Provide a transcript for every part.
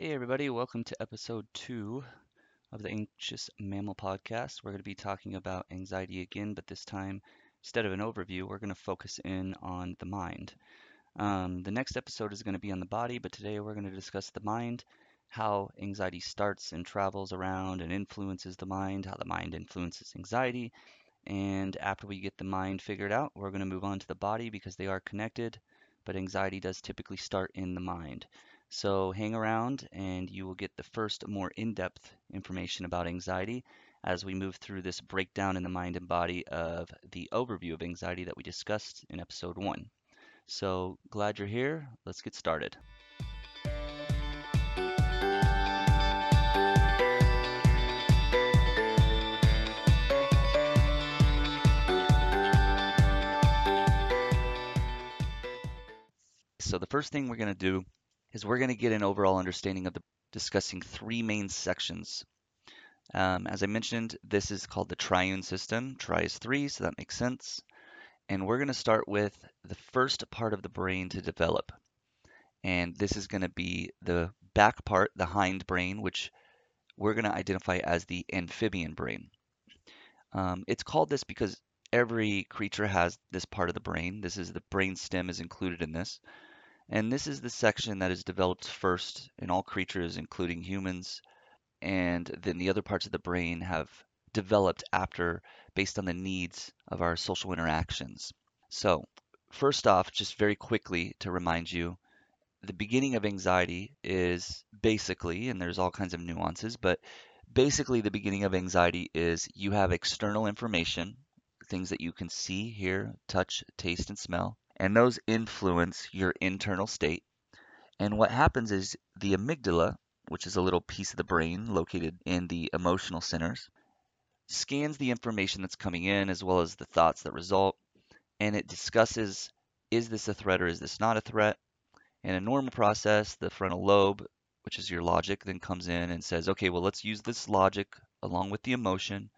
Hey, everybody, welcome to episode two of the Anxious Mammal Podcast. We're going to be talking about anxiety again, but this time, instead of an overview, we're going to focus in on the mind. Um, the next episode is going to be on the body, but today we're going to discuss the mind, how anxiety starts and travels around and influences the mind, how the mind influences anxiety. And after we get the mind figured out, we're going to move on to the body because they are connected, but anxiety does typically start in the mind. So hang around and you will get the first more in-depth information about anxiety as we move through this breakdown in the mind and body of the overview of anxiety that we discussed in episode one. So glad you're here. Let's get started. So the first thing we're going to do is we're going to get an overall understanding of the discussing three main sections. Um, as I mentioned, this is called the triune system. Tri is three, so that makes sense. And we're going to start with the first part of the brain to develop. And this is going to be the back part, the hind brain, which we're going to identify as the amphibian brain. Um, it's called this because every creature has this part of the brain. This is the brain stem is included in this. And this is the section that is developed first in all creatures, including humans. And then the other parts of the brain have developed after based on the needs of our social interactions. So, first off, just very quickly to remind you, the beginning of anxiety is basically, and there's all kinds of nuances, but basically the beginning of anxiety is you have external information, things that you can see, hear, touch, taste, and smell and those influence your internal state. And what happens is the amygdala, which is a little piece of the brain located in the emotional centers, scans the information that's coming in as well as the thoughts that result, and it discusses is this a threat or is this not a threat? In a normal process, the frontal lobe, which is your logic, then comes in and says, okay, well, let's use this logic along with the emotion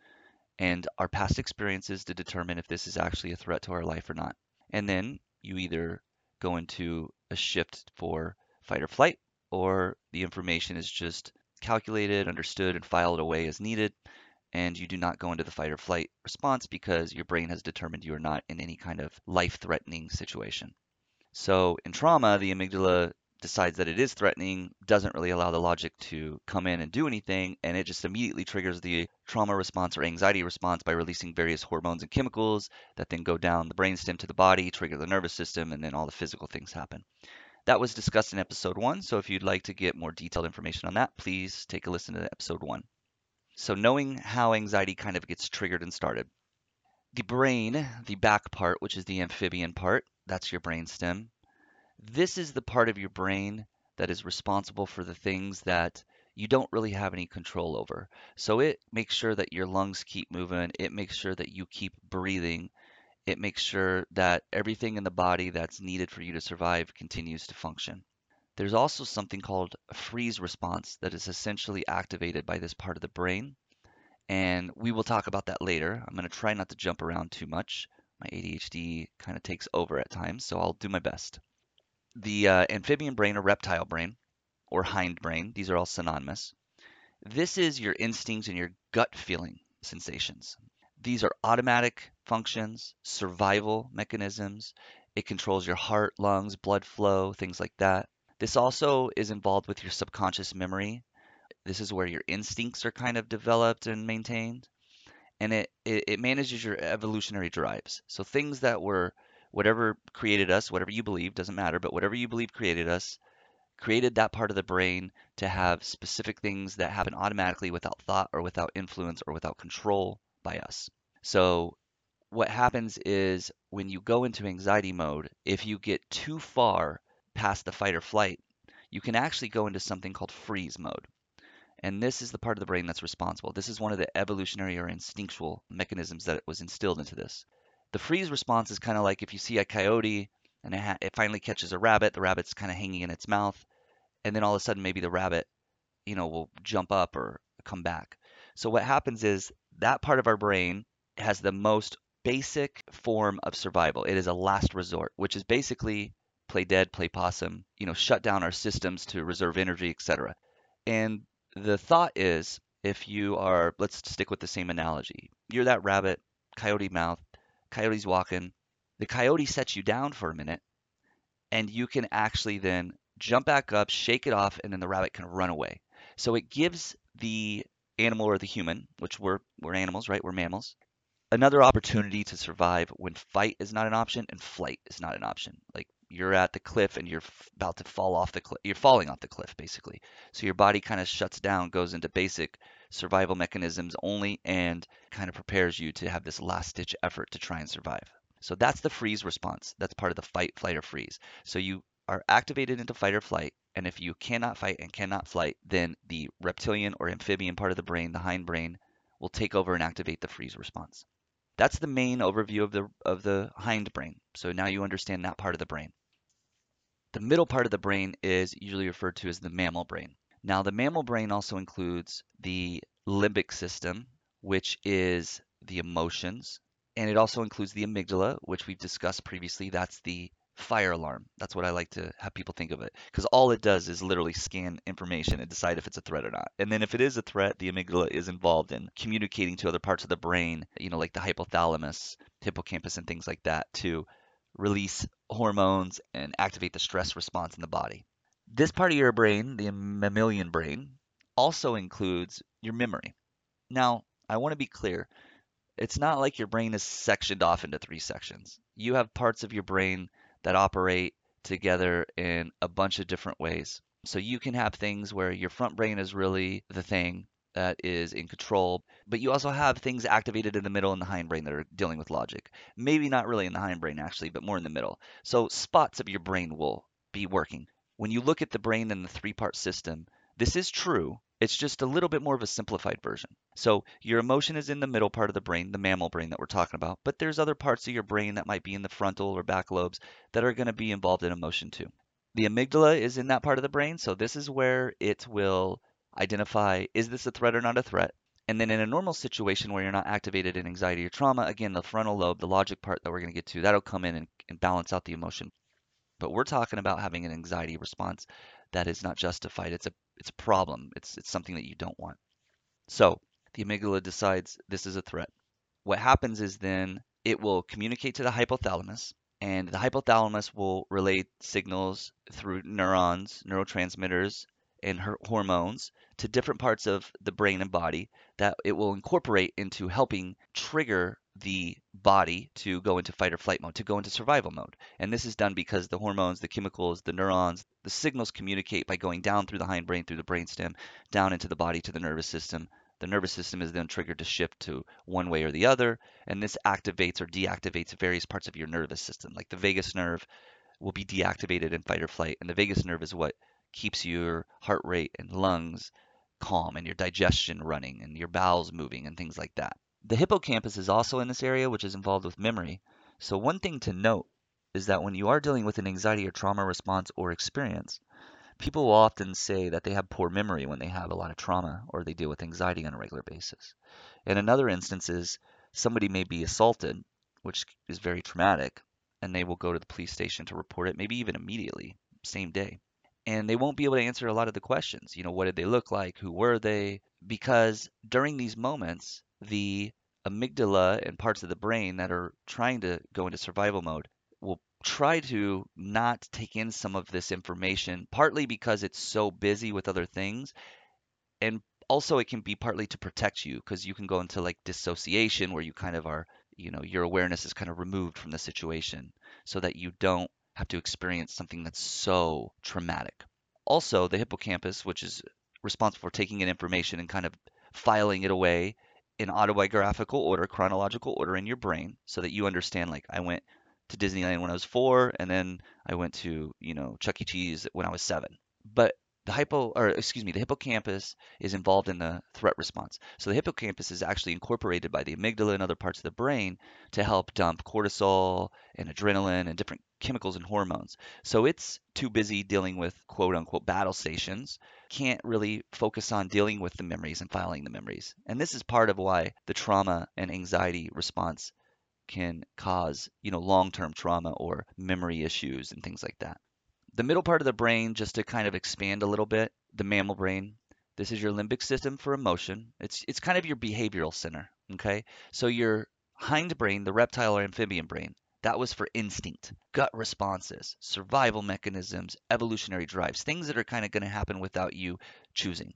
and our past experiences to determine if this is actually a threat to our life or not. And then you either go into a shift for fight or flight, or the information is just calculated, understood, and filed away as needed, and you do not go into the fight or flight response because your brain has determined you are not in any kind of life threatening situation. So in trauma, the amygdala decides that it is threatening, doesn't really allow the logic to come in and do anything, and it just immediately triggers the trauma response or anxiety response by releasing various hormones and chemicals that then go down the brainstem to the body, trigger the nervous system, and then all the physical things happen. That was discussed in episode one, so if you'd like to get more detailed information on that, please take a listen to episode one. So, knowing how anxiety kind of gets triggered and started. The brain, the back part, which is the amphibian part, that's your brainstem, this is the part of your brain that is responsible for the things that you don't really have any control over. So it makes sure that your lungs keep moving, it makes sure that you keep breathing, it makes sure that everything in the body that's needed for you to survive continues to function. There's also something called a freeze response that is essentially activated by this part of the brain. And we will talk about that later. I'm going to try not to jump around too much. My ADHD kind of takes over at times, so I'll do my best the uh, amphibian brain or reptile brain or hind brain, these are all synonymous. This is your instincts and your gut feeling sensations. These are automatic functions, survival mechanisms. It controls your heart, lungs, blood flow, things like that. This also is involved with your subconscious memory. This is where your instincts are kind of developed and maintained. And it, it, it manages your evolutionary drives. So things that were whatever created us, whatever you believe, doesn't matter, but whatever you believe created us, created that part of the brain to have specific things that happen automatically without thought or without influence or without control by us. So what happens is when you go into anxiety mode, if you get too far past the fight or flight, you can actually go into something called freeze mode. And this is the part of the brain that's responsible. This is one of the evolutionary or instinctual mechanisms that was instilled into this. The freeze response is kind of like if you see a coyote and it, it finally catches a rabbit, the rabbit's kind of hanging in its mouth, and then all of a sudden maybe the rabbit, you know, will jump up or come back. So what happens is that part of our brain has the most basic form of survival. It is a last resort, which is basically play dead, play possum, you know, shut down our systems to reserve energy, etc. And the thought is if you are, let's stick with the same analogy. You're that rabbit, coyote mouth, coyote's walking. The coyote sets you down for a minute, and you can actually then jump back up, shake it off, and then the rabbit can run away. So it gives the animal or the human, which we're we're animals, right? We're mammals, another opportunity to survive when fight is not an option and flight is not an option. Like you're at the cliff and you're about to fall off the cliff. You're falling off the cliff basically. So your body kind of shuts down, goes into basic survival mechanisms only, and kind of prepares you to have this last ditch effort to try and survive. So that's the freeze response. That's part of the fight, flight, or freeze. So you are activated into fight or flight. And if you cannot fight and cannot flight, then the reptilian or amphibian part of the brain, the hindbrain, will take over and activate the freeze response. That's the main overview of the of the hindbrain. So now you understand that part of the brain. The middle part of the brain is usually referred to as the mammal brain. Now the mammal brain also includes the limbic system, which is the emotions, and it also includes the amygdala, which we've discussed previously. That's the fire alarm. That's what I like to have people think of it. Because all it does is literally scan information and decide if it's a threat or not. And then if it is a threat, the amygdala is involved in communicating to other parts of the brain, you know, like the hypothalamus, hippocampus, and things like that to release hormones and activate the stress response in the body. This part of your brain, the mammalian brain, also includes your memory. Now, I want to be clear. It's not like your brain is sectioned off into three sections. You have parts of your brain that operate together in a bunch of different ways. So you can have things where your front brain is really the thing that is in control, but you also have things activated in the middle and the hindbrain that are dealing with logic. Maybe not really in the hindbrain actually, but more in the middle. So spots of your brain will be working. When you look at the brain in the three-part system, this is true, it's just a little bit more of a simplified version. So your emotion is in the middle part of the brain, the mammal brain that we're talking about, but there's other parts of your brain that might be in the frontal or back lobes that are going to be involved in emotion too. The amygdala is in that part of the brain, so this is where it will identify is this a threat or not a threat. And then in a normal situation where you're not activated in anxiety or trauma, again, the frontal lobe, the logic part that we're going to get to, that'll come in and, and balance out the emotion. But we're talking about having an anxiety response that is not justified. It's a it's a problem. It's it's something that you don't want. So the amygdala decides this is a threat. What happens is then it will communicate to the hypothalamus, and the hypothalamus will relay signals through neurons, neurotransmitters, and her hormones to different parts of the brain and body that it will incorporate into helping trigger the body to go into fight or flight mode, to go into survival mode. And this is done because the hormones, the chemicals, the neurons, the signals communicate by going down through the hindbrain, through the brainstem, down into the body to the nervous system. The nervous system is then triggered to shift to one way or the other, and this activates or deactivates various parts of your nervous system. Like the vagus nerve will be deactivated in fight or flight, and the vagus nerve is what keeps your heart rate and lungs calm and your digestion running and your bowels moving and things like that. The hippocampus is also in this area, which is involved with memory. So one thing to note is that when you are dealing with an anxiety or trauma response or experience, people will often say that they have poor memory when they have a lot of trauma or they deal with anxiety on a regular basis. And in other instances, somebody may be assaulted, which is very traumatic, and they will go to the police station to report it, maybe even immediately, same day. And they won't be able to answer a lot of the questions. You know, what did they look like? Who were they? Because during these moments, the amygdala and parts of the brain that are trying to go into survival mode will try to not take in some of this information, partly because it's so busy with other things, and also it can be partly to protect you because you can go into like dissociation where you kind of are, you know, your awareness is kind of removed from the situation so that you don't have to experience something that's so traumatic. Also, the hippocampus, which is responsible for taking in information and kind of filing it away in autobiographical order, chronological order in your brain so that you understand like I went to Disneyland when I was 4 and then I went to, you know, Chuck E. Cheese when I was 7. But the hypo or excuse me, the hippocampus is involved in the threat response. So the hippocampus is actually incorporated by the amygdala and other parts of the brain to help dump cortisol and adrenaline and different chemicals and hormones. So it's too busy dealing with quote unquote battle stations can't really focus on dealing with the memories and filing the memories. And this is part of why the trauma and anxiety response can cause, you know, long-term trauma or memory issues and things like that. The middle part of the brain, just to kind of expand a little bit, the mammal brain, This is your limbic system for emotion. It's it's kind of your behavioral center, okay? So your hindbrain, the reptile or amphibian brain, that was for instinct, gut responses, survival mechanisms, evolutionary drives, things that are kind of going to happen without you choosing.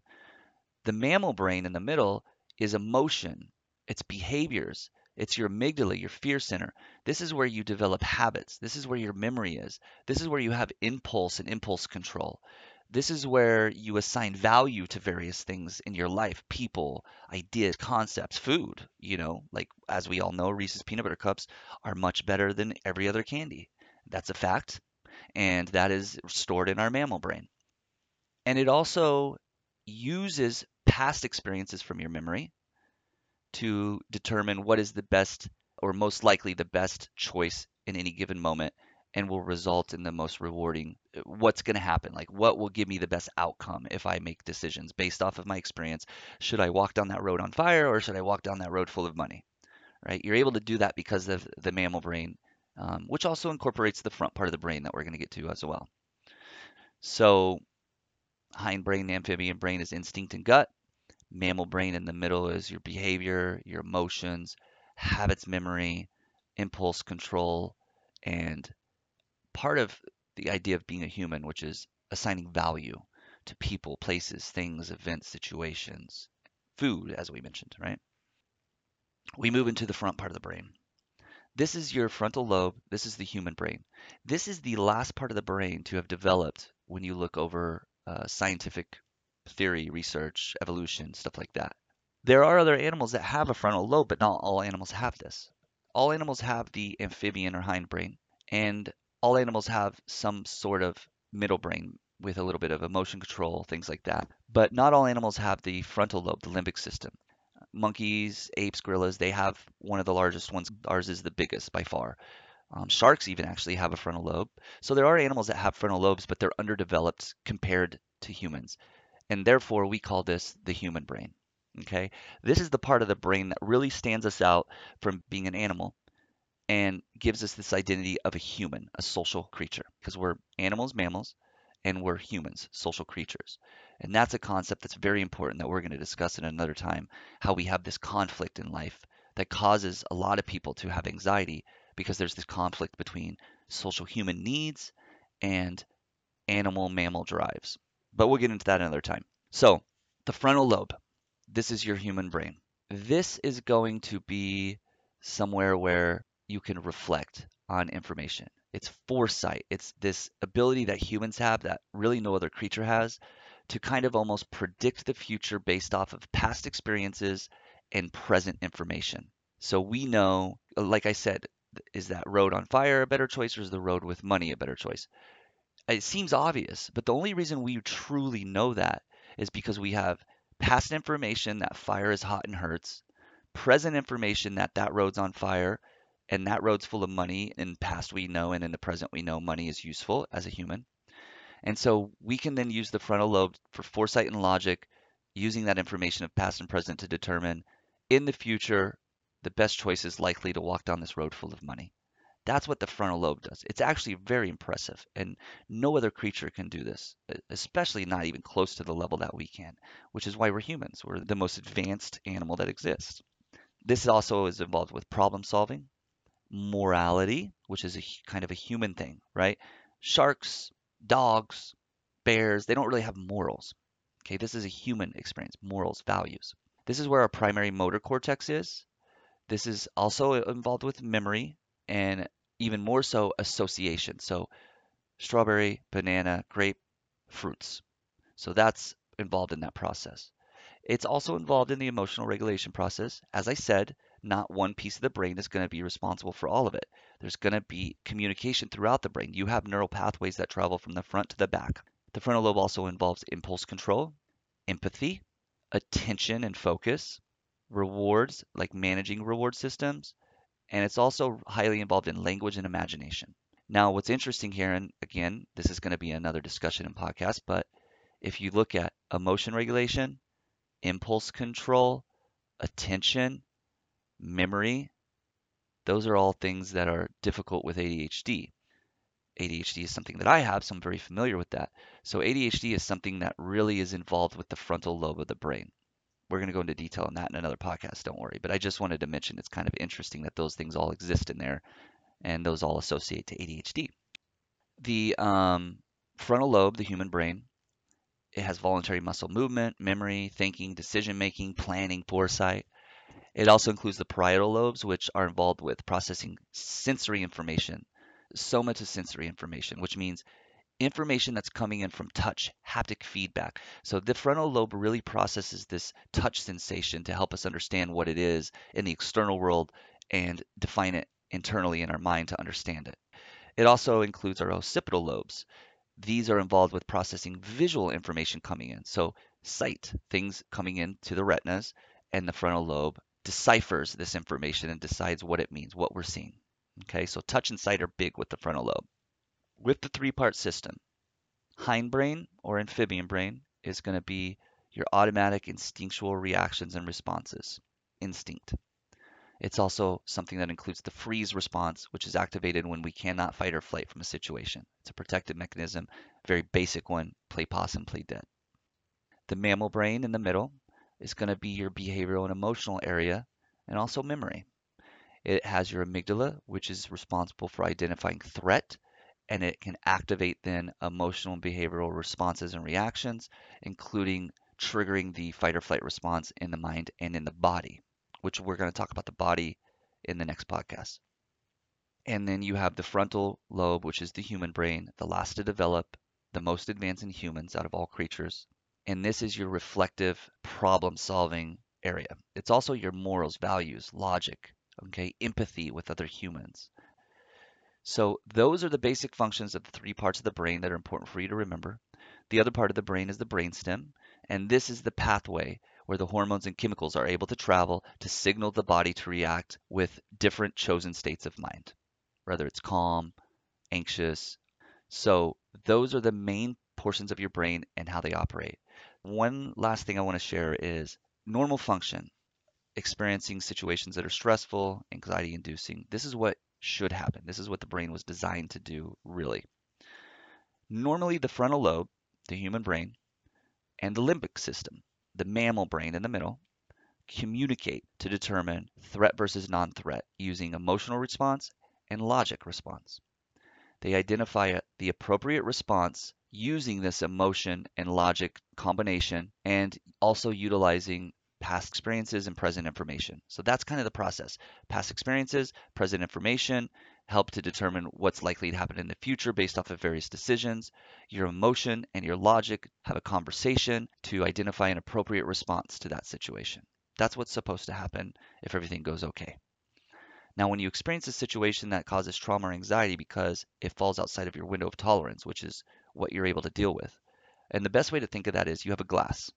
The mammal brain in the middle is emotion, it's behaviors, it's your amygdala, your fear center. This is where you develop habits. This is where your memory is. This is where you have impulse and impulse control. This is where you assign value to various things in your life, people, ideas, concepts, food. You know, like as we all know, Reese's peanut butter cups are much better than every other candy. That's a fact. And that is stored in our mammal brain. And it also uses past experiences from your memory to determine what is the best or most likely the best choice in any given moment and will result in the most rewarding uh, what's going to happen like what will give me the best outcome if i make decisions based off of my experience? Should i walk down that road on fire or should i walk down that road full of money right? You're able to do that because of the mammal brain um, which also incorporates the front part of the brain that we're going to get to as well. So hindbrain the amphibian brain is instinct and gut mammal brain in the middle is your behavior your emotions habits memory impulse control and part of the idea of being a human, which is assigning value to people, places, things, events, situations, food, as we mentioned, right? We move into the front part of the brain. This is your frontal lobe. This is the human brain. This is the last part of the brain to have developed when you look over uh, scientific theory, research, evolution, stuff like that. There are other animals that have a frontal lobe, but not all animals have this. All animals have the amphibian or hindbrain, and all animals have some sort of middle brain with a little bit of emotion control, things like that. But not all animals have the frontal lobe, the limbic system. Monkeys, apes, gorillas, they have one of the largest ones. Ours is the biggest by far. Um, sharks even actually have a frontal lobe. So there are animals that have frontal lobes, but they're underdeveloped compared to humans. And therefore, we call this the human brain. Okay, this is the part of the brain that really stands us out from being an animal and gives us this identity of a human, a social creature, because we're animals, mammals, and we're humans, social creatures. And that's a concept that's very important that we're going to discuss in another time how we have this conflict in life that causes a lot of people to have anxiety because there's this conflict between social human needs and animal mammal drives. But we'll get into that another time. So, the frontal lobe. This is your human brain. This is going to be somewhere where you can reflect on information. It's foresight. It's this ability that humans have that really no other creature has to kind of almost predict the future based off of past experiences and present information. So we know, like I said, is that road on fire a better choice or is the road with money a better choice? It seems obvious, but the only reason we truly know that is because we have past information that fire is hot and hurts, present information that that road's on fire and that road's full of money. In past we know and in the present we know money is useful as a human. And so we can then use the frontal lobe for foresight and logic, using that information of past and present to determine in the future the best choice is likely to walk down this road full of money. That's what the frontal lobe does. It's actually very impressive, and no other creature can do this, especially not even close to the level that we can, which is why we're humans. We're the most advanced animal that exists. This also is involved with problem solving, morality, which is a kind of a human thing, right? Sharks, dogs, bears, they don't really have morals. Okay, this is a human experience, morals, values. This is where our primary motor cortex is. This is also uh, involved with memory and even more so association. So strawberry, banana, grape, fruits. So that's involved in that process. It's also involved in the emotional regulation process. As I said, not one piece of the brain is going to be responsible for all of it. There's going to be communication throughout the brain. You have neural pathways that travel from the front to the back. The frontal lobe also involves impulse control, empathy, attention and focus, rewards, like managing reward systems, and it's also highly involved in language and imagination. Now, what's interesting here, and again, this is going to be another discussion in podcast, but if you look at emotion regulation, impulse control, attention, memory, those are all things that are difficult with ADHD. ADHD is something that I have, so I'm very familiar with that. So ADHD is something that really is involved with the frontal lobe of the brain. We're going to go into detail on that in another podcast, don't worry. But I just wanted to mention it's kind of interesting that those things all exist in there and those all associate to ADHD. The um, frontal lobe, the human brain, it has voluntary muscle movement, memory, thinking, decision making, planning, foresight. It also includes the parietal lobes, which are involved with processing sensory information, somatosensory information, which means information that's coming in from touch, haptic feedback. So the frontal lobe really processes this touch sensation to help us understand what it is in the external world and define it internally in our mind to understand it. It also includes our occipital lobes. These are involved with processing visual information coming in. So sight, things coming into the retinas, and the frontal lobe deciphers this information and decides what it means, what we're seeing. Okay, so touch and sight are big with the frontal lobe. With the three-part system, hindbrain or amphibian brain is going to be your automatic instinctual reactions and responses, instinct. It's also something that includes the freeze response, which is activated when we cannot fight or flight from a situation. It's a protective mechanism, very basic one, play possum, play dead. The mammal brain in the middle is going to be your behavioral and emotional area and also memory. It has your amygdala, which is responsible for identifying threat, and it can activate then emotional and behavioral responses and reactions, including triggering the fight or flight response in the mind and in the body which we're going to talk about the body in the next podcast. And then you have the frontal lobe, which is the human brain, the last to develop, the most advanced in humans out of all creatures. And this is your reflective problem solving area. It's also your morals, values, logic, okay, empathy with other humans. So those are the basic functions of the three parts of the brain that are important for you to remember. The other part of the brain is the brainstem, and this is the pathway where the hormones and chemicals are able to travel to signal the body to react with different chosen states of mind, whether it's calm, anxious. So those are the main portions of your brain and how they operate. One last thing I want to share is normal function, experiencing situations that are stressful, anxiety inducing. This is what should happen. This is what the brain was designed to do, really. Normally, the frontal lobe, the human brain, and the limbic system the mammal brain in the middle, communicate to determine threat versus non-threat using emotional response and logic response. They identify the appropriate response using this emotion and logic combination and also utilizing past experiences and present information. So that's kind of the process. Past experiences, present information, help to determine what's likely to happen in the future based off of various decisions. Your emotion and your logic have a conversation to identify an appropriate response to that situation. That's what's supposed to happen if everything goes okay. Now, when you experience a situation that causes trauma or anxiety because it falls outside of your window of tolerance, which is what you're able to deal with, and the best way to think of that is you have a glass.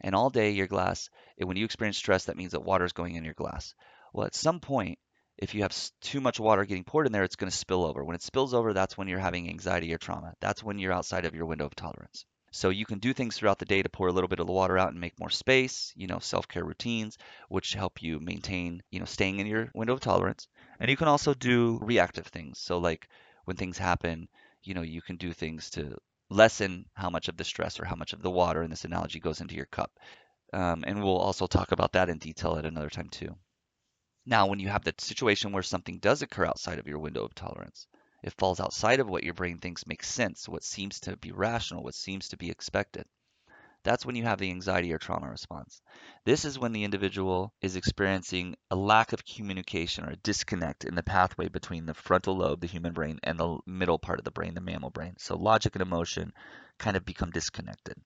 And all day, your glass, when you experience stress, that means that water is going in your glass. Well, at some point, if you have too much water getting poured in there, it's going to spill over. When it spills over, that's when you're having anxiety or trauma. That's when you're outside of your window of tolerance. So you can do things throughout the day to pour a little bit of the water out and make more space, you know, self-care routines, which help you maintain, you know, staying in your window of tolerance. And you can also do reactive things. So like when things happen, you know, you can do things to lessen how much of the stress or how much of the water in this analogy goes into your cup. Um, and we'll also talk about that in detail at another time too. Now, when you have the situation where something does occur outside of your window of tolerance, it falls outside of what your brain thinks makes sense, what seems to be rational, what seems to be expected. That's when you have the anxiety or trauma response. This is when the individual is experiencing a lack of communication or a disconnect in the pathway between the frontal lobe, the human brain, and the middle part of the brain, the mammal brain. So logic and emotion kind of become disconnected.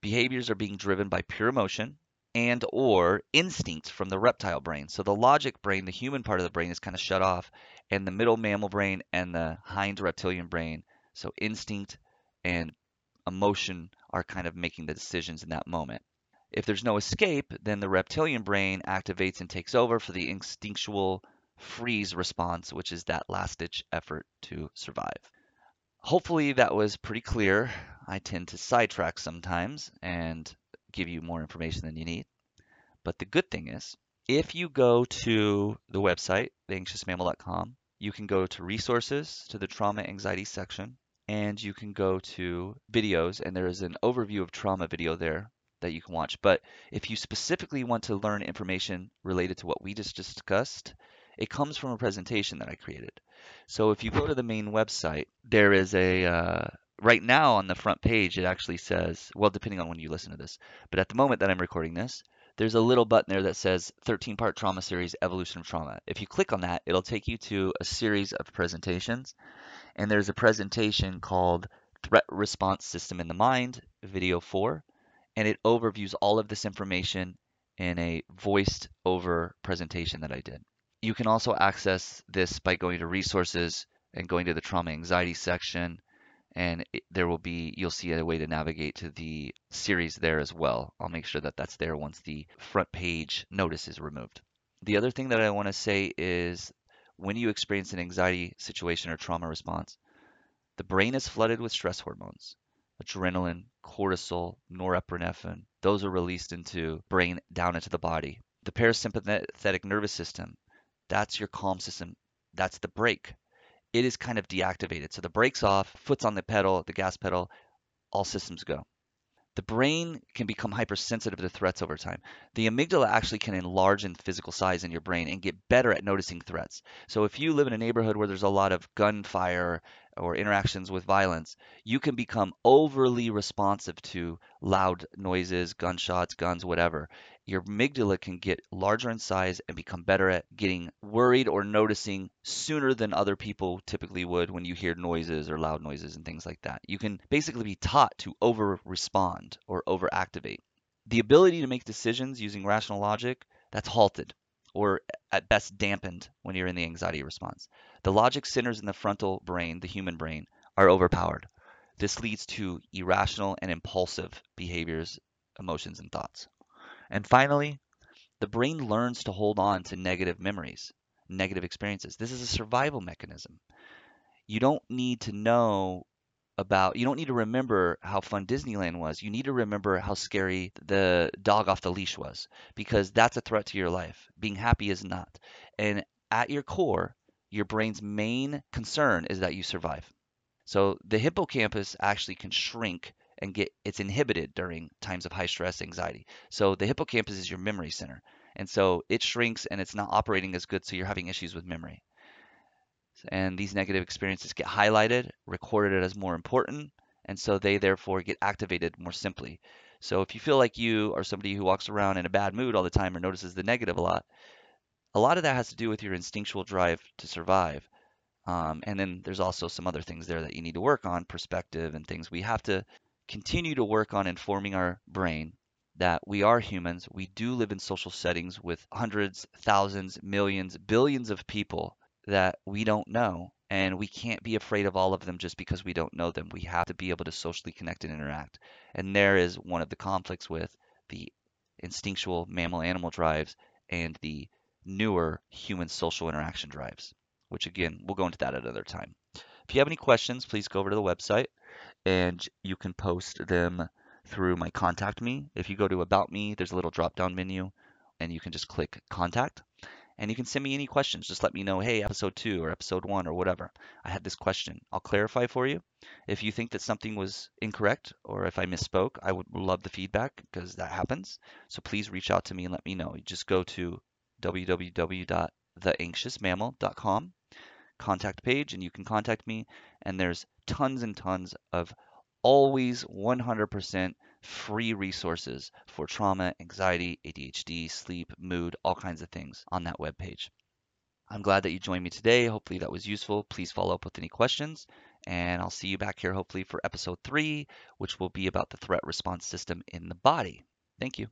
Behaviors are being driven by pure emotion, and or instinct from the reptile brain. So the logic brain, the human part of the brain is kind of shut off and the middle mammal brain and the hind reptilian brain, so instinct and emotion are kind of making the decisions in that moment. If there's no escape, then the reptilian brain activates and takes over for the instinctual freeze response, which is that last ditch effort to survive. Hopefully that was pretty clear. I tend to sidetrack sometimes and give you more information than you need. But the good thing is, if you go to the website, theanxiousmammal.com, you can go to resources to the trauma anxiety section and you can go to videos and there is an overview of trauma video there that you can watch. But if you specifically want to learn information related to what we just discussed, it comes from a presentation that I created. So if you go to the main website, there is a, uh, right now on the front page, it actually says, well, depending on when you listen to this, but at the moment that I'm recording this, there's a little button there that says 13 part trauma series, evolution of trauma. If you click on that, it'll take you to a series of presentations. And there's a presentation called Threat Response System in the Mind, video four. And it overviews all of this information in a voiced over presentation that I did. You can also access this by going to resources and going to the trauma anxiety section and it, there will be you'll see a way to navigate to the series there as well. I'll make sure that that's there once the front page notice is removed. The other thing that I want to say is when you experience an anxiety situation or trauma response, the brain is flooded with stress hormones. Adrenaline, cortisol, norepinephrine, those are released into brain down into the body. The parasympathetic nervous system that's your calm system. That's the brake. It is kind of deactivated. So the brake's off, foot's on the pedal, the gas pedal, all systems go. The brain can become hypersensitive to threats over time. The amygdala actually can enlarge in physical size in your brain and get better at noticing threats. So if you live in a neighborhood where there's a lot of gunfire or interactions with violence, you can become overly responsive to loud noises, gunshots, guns, whatever your amygdala can get larger in size and become better at getting worried or noticing sooner than other people typically would when you hear noises or loud noises and things like that. You can basically be taught to over respond or over activate. The ability to make decisions using rational logic, that's halted or at best dampened when you're in the anxiety response. The logic centers in the frontal brain, the human brain, are overpowered. This leads to irrational and impulsive behaviors, emotions, and thoughts. And finally, the brain learns to hold on to negative memories, negative experiences. This is a survival mechanism. You don't need to know about, you don't need to remember how fun Disneyland was. You need to remember how scary the dog off the leash was because that's a threat to your life. Being happy is not. And at your core, your brain's main concern is that you survive. So the hippocampus actually can shrink and get it's inhibited during times of high stress anxiety. So the hippocampus is your memory center. And so it shrinks and it's not operating as good so you're having issues with memory. And these negative experiences get highlighted, recorded as more important, and so they therefore get activated more simply. So if you feel like you are somebody who walks around in a bad mood all the time or notices the negative a lot, a lot of that has to do with your instinctual drive to survive. Um, and then there's also some other things there that you need to work on, perspective and things. We have to continue to work on informing our brain that we are humans. We do live in social settings with hundreds, thousands, millions, billions of people that we don't know. And we can't be afraid of all of them just because we don't know them. We have to be able to socially connect and interact. And there is one of the conflicts with the instinctual mammal animal drives and the newer human social interaction drives, which again, we'll go into that at another time. If you have any questions, please go over to the website and you can post them through my contact me. If you go to about me, there's a little drop down menu and you can just click contact and you can send me any questions. Just let me know, hey, episode two or episode one or whatever. I had this question. I'll clarify for you. If you think that something was incorrect or if I misspoke, I would love the feedback because that happens. So please reach out to me and let me know. You just go to www.theanxiousmammal.com contact page and you can contact me and there's tons and tons of always 100% free resources for trauma, anxiety, ADHD, sleep, mood, all kinds of things on that web page. I'm glad that you joined me today. Hopefully that was useful. Please follow up with any questions and I'll see you back here hopefully for episode 3 which will be about the threat response system in the body. Thank you.